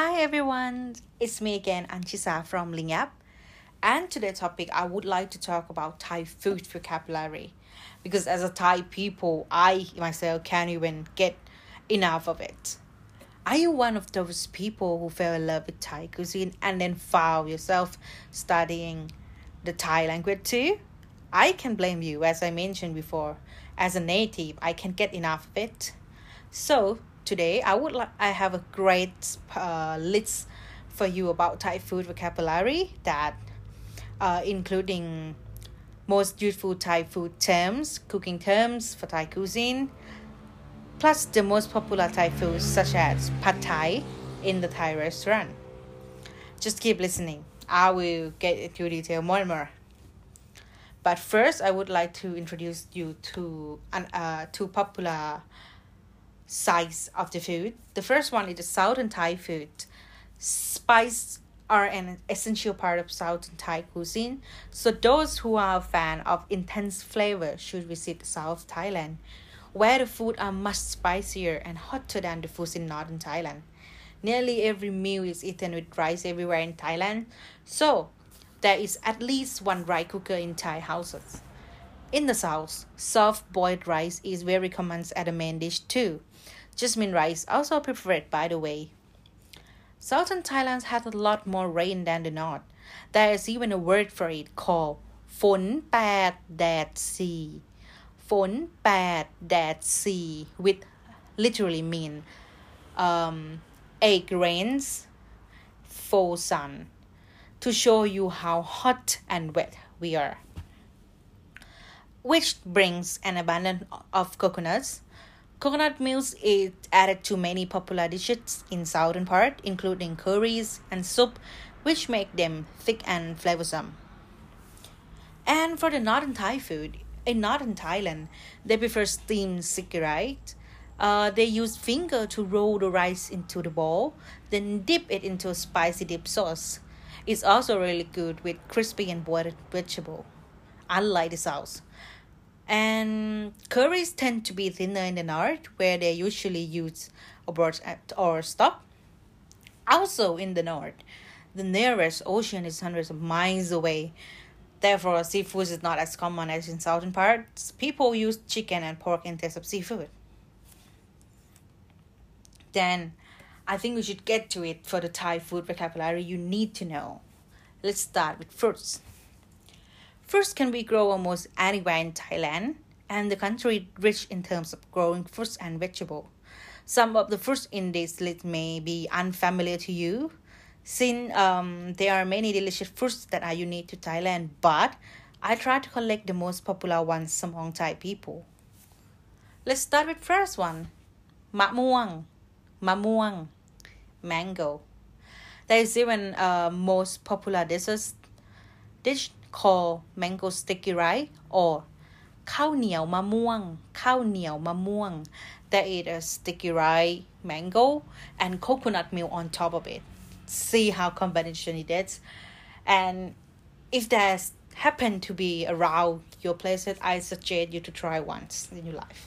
Hi everyone, it's me again, Anchisa from Ling app. And today's topic, I would like to talk about Thai food vocabulary. Because as a Thai people, I myself can't even get enough of it. Are you one of those people who fell in love with Thai cuisine and then found yourself studying the Thai language too? I can blame you, as I mentioned before. As a native, I can get enough of it. So today, I would like I have a great uh, list for you about Thai food vocabulary that, uh, including most useful Thai food terms, cooking terms for Thai cuisine, plus the most popular Thai foods such as pad Thai in the Thai restaurant. Just keep listening. I will get into detail more and more. But first, I would like to introduce you to an uh, two popular sides of the food. The first one is the Southern Thai food. Spice are an essential part of Southern Thai cuisine, so those who are a fan of intense flavor should visit South Thailand, where the food are much spicier and hotter than the foods in Northern Thailand. Nearly every meal is eaten with rice everywhere in Thailand, so there is at least one rice cooker in Thai houses. In the south, soft boiled rice is very common as a main dish too. Jasmine rice also preferred by the way. Southern Thailand has a lot more rain than the north. There is even a word for it called ฝนแปดแดดสี่ฝนแปดแดดสี่ which literally mean um, eight rains four sun to show you how hot and wet we are which brings an abundance of coconuts. Coconut milk is added to many popular dishes in southern part, including curries and soup, which make them thick and flavorsome. And for the northern Thai food, in northern Thailand, they prefer steamed sticky rice. Uh, they use finger to roll the rice into the bowl, then dip it into a spicy dip sauce. It's also really good with crispy and boiled vegetable, unlike the south. And curries tend to be thinner in the north, where they usually use abort or stock. Also in the north, the nearest ocean is hundreds of miles away. Therefore, seafood is not as common as in southern parts. People use chicken and pork instead of seafood. Then, I think we should get to it for the Thai food vocabulary you need to know. Let's start with fruits. First, can we grow almost anywhere in Thailand, and the country rich in terms of growing fruits and vegetable. Some of the fruits in this list may be unfamiliar to you, since um, there are many delicious fruits that are unique to Thailand, but I try to collect the most popular ones among Thai people. Let's start with first one, ma muang, ma muang, mango. That is even uh, most popular dessert dish called mango sticky rice or ข้าวเหนียวมะม่วงข้าวเหนียวมะม่วง There is a sticky rice mango and coconut milk on top of it see how combination it is and if there's happen to be around your places I suggest you to try once in your life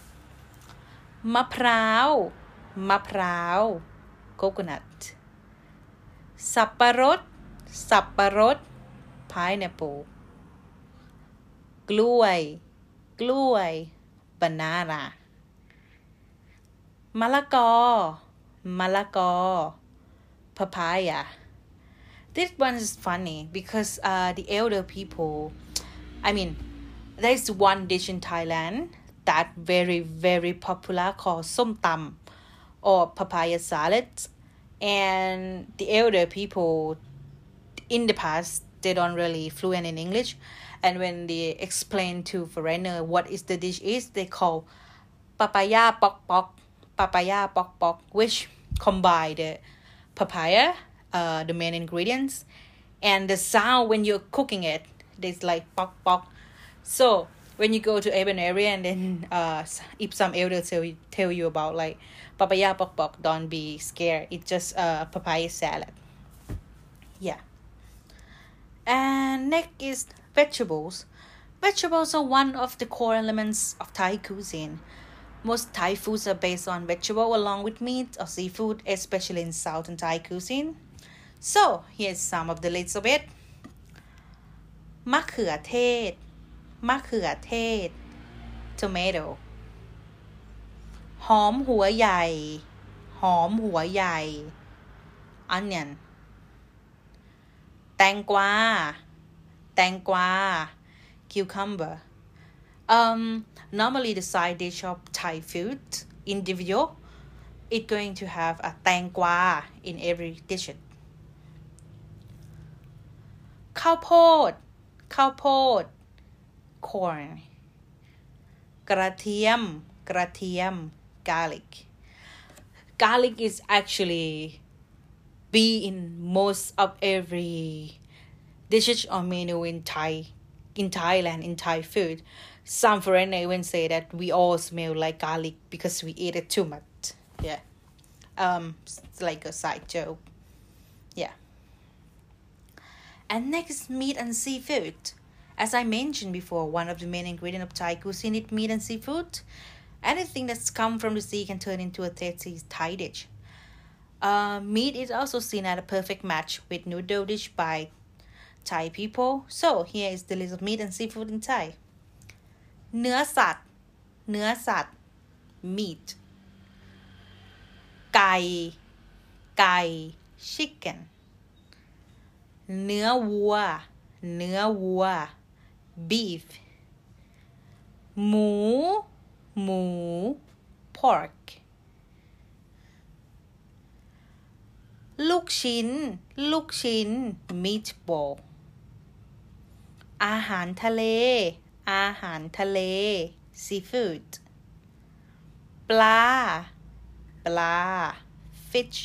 มะพร้าวมะพร้าว coconut สับปะรดสับปะรด pineapple. Gluay, gluay, banana. Malako, malako, papaya. This one is funny because uh, the elder people, I mean, there's one dish in Thailand that very very popular called som tam, or papaya salad, and the elder people in the past they don't really fluent in english. And when they explain to foreigner what is the dish is they call papaya pok pok papaya pok pok which combine the papaya uh, the main ingredients and the sound when you're cooking it it's like pok pok so when you go to urban area and then uh, if some elder tell you, tell you about like papaya pok pok don't be scared. It's just a uh, papaya salad. Yeah and next is vegetables. Vegetables are one of the core elements of Thai cuisine. Most Thai foods are based on vegetable along with meat or seafood, especially in southern Thai cuisine. So here's some of the list of it. มะเขือเทศ มะเขือเทศ tomato หอมหัวใหญ่ หอมหัวใหญ่ onion แตงกวา แตงกวา cucumber um normally the side dish of Thai food individual it's going to have a tangwa in every dish ข้าวโพด ข้าวโพด corn กระเทียม กระเทียม garlic garlic is actually be in most of every dishes or menu in Thai in Thailand in Thai food some foreigner even say that we all smell like garlic because we eat it too much yeah um it's like a side joke yeah and next, meat and seafood. As I mentioned before, one of the main ingredients of Thai cuisine is meat and seafood. Anything that's come from the sea can turn into a tasty Thai dish. Uh, meat is also seen as a perfect match with noodle dish by Thai people. So here is the list of meat and seafood in Thai. เนื้อสัตว์ เนื้อสัตว์ meat ไก่ ไก่ chicken เนื้อวัว เนื้อวัว beef หมู หมู pork ลูกชิ้น ลูกชิ้น meatball อาหารทะเล อาหารทะเล seafood ปลา ปลา fish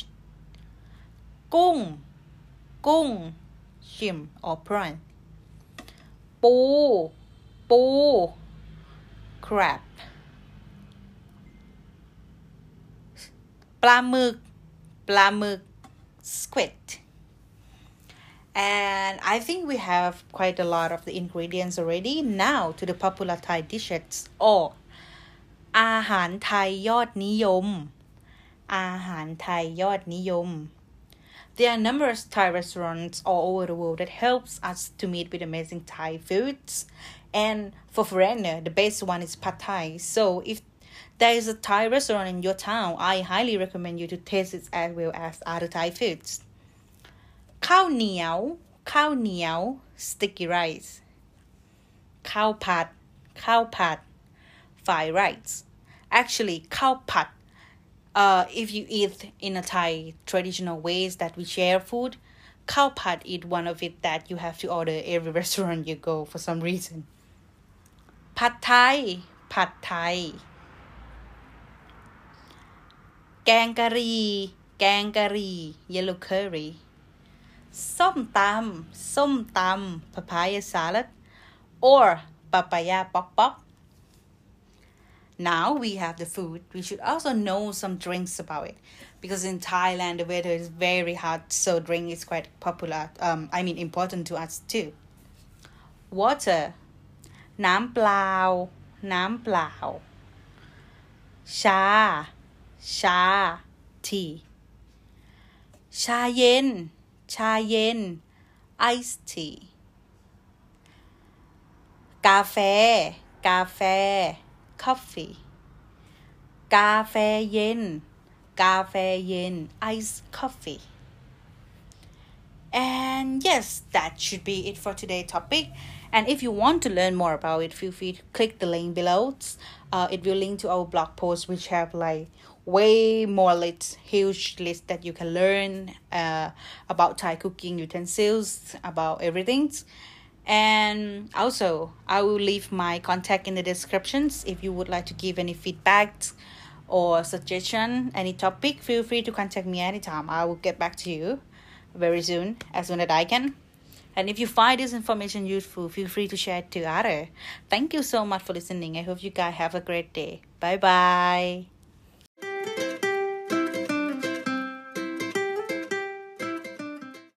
กุ้ง กุ้ง shrimp or prawn ปู ปู crab ปลาหมึก ปลาหมึก squid and I think we have quite a lot of the ingredients already now to the popular Thai dishes or อาหารไทยยอดนิยม อาหารไทยยอดนิยม There are numerous Thai restaurants all over the world that helps us to meet with amazing Thai foods. And for foreigner, the best one is Pad Thai. So if there is a Thai restaurant in your town. I highly recommend you to taste it as well as other Thai foods. Khao niao, khao niao, sticky rice. Khao pad, khao pad, fried rice. Actually, khao pad. Uh, if you eat in a Thai traditional ways that we share food, khao pad is one of it that you have to order every restaurant you go for some reason. Pad Thai, Pad Thai. แกงกะหรี่ แกงกะหรี่ yellow curry ส้มตำ ส้มตำ papaya salad or papaya pok pok now we have the food we should also know some drinks about it because in thailand the weather is very hot so drink is quite popular um i mean important to us too water น้ำเปล่า น้ำเปล่า ชา ชา tea ชาเย็น ชาเย็น ice tea กาแฟ กาแฟ coffee กาแฟเย็น กาแฟเย็น ice coffee and yes that should be it for today's topic and if you want to learn more about it feel free to click the link below. Uh, it will link to our blog post which have like way more list huge list that you can learn uh, about thai cooking utensils about everything. And also i will leave my contact in the descriptions if you would like to give any feedback or suggestion any topic feel free to contact me anytime. I will get back to you very soon as soon as i can and if you find this information useful feel free to share it to others thank you so much for listening. I hope you guys have a great day. Bye bye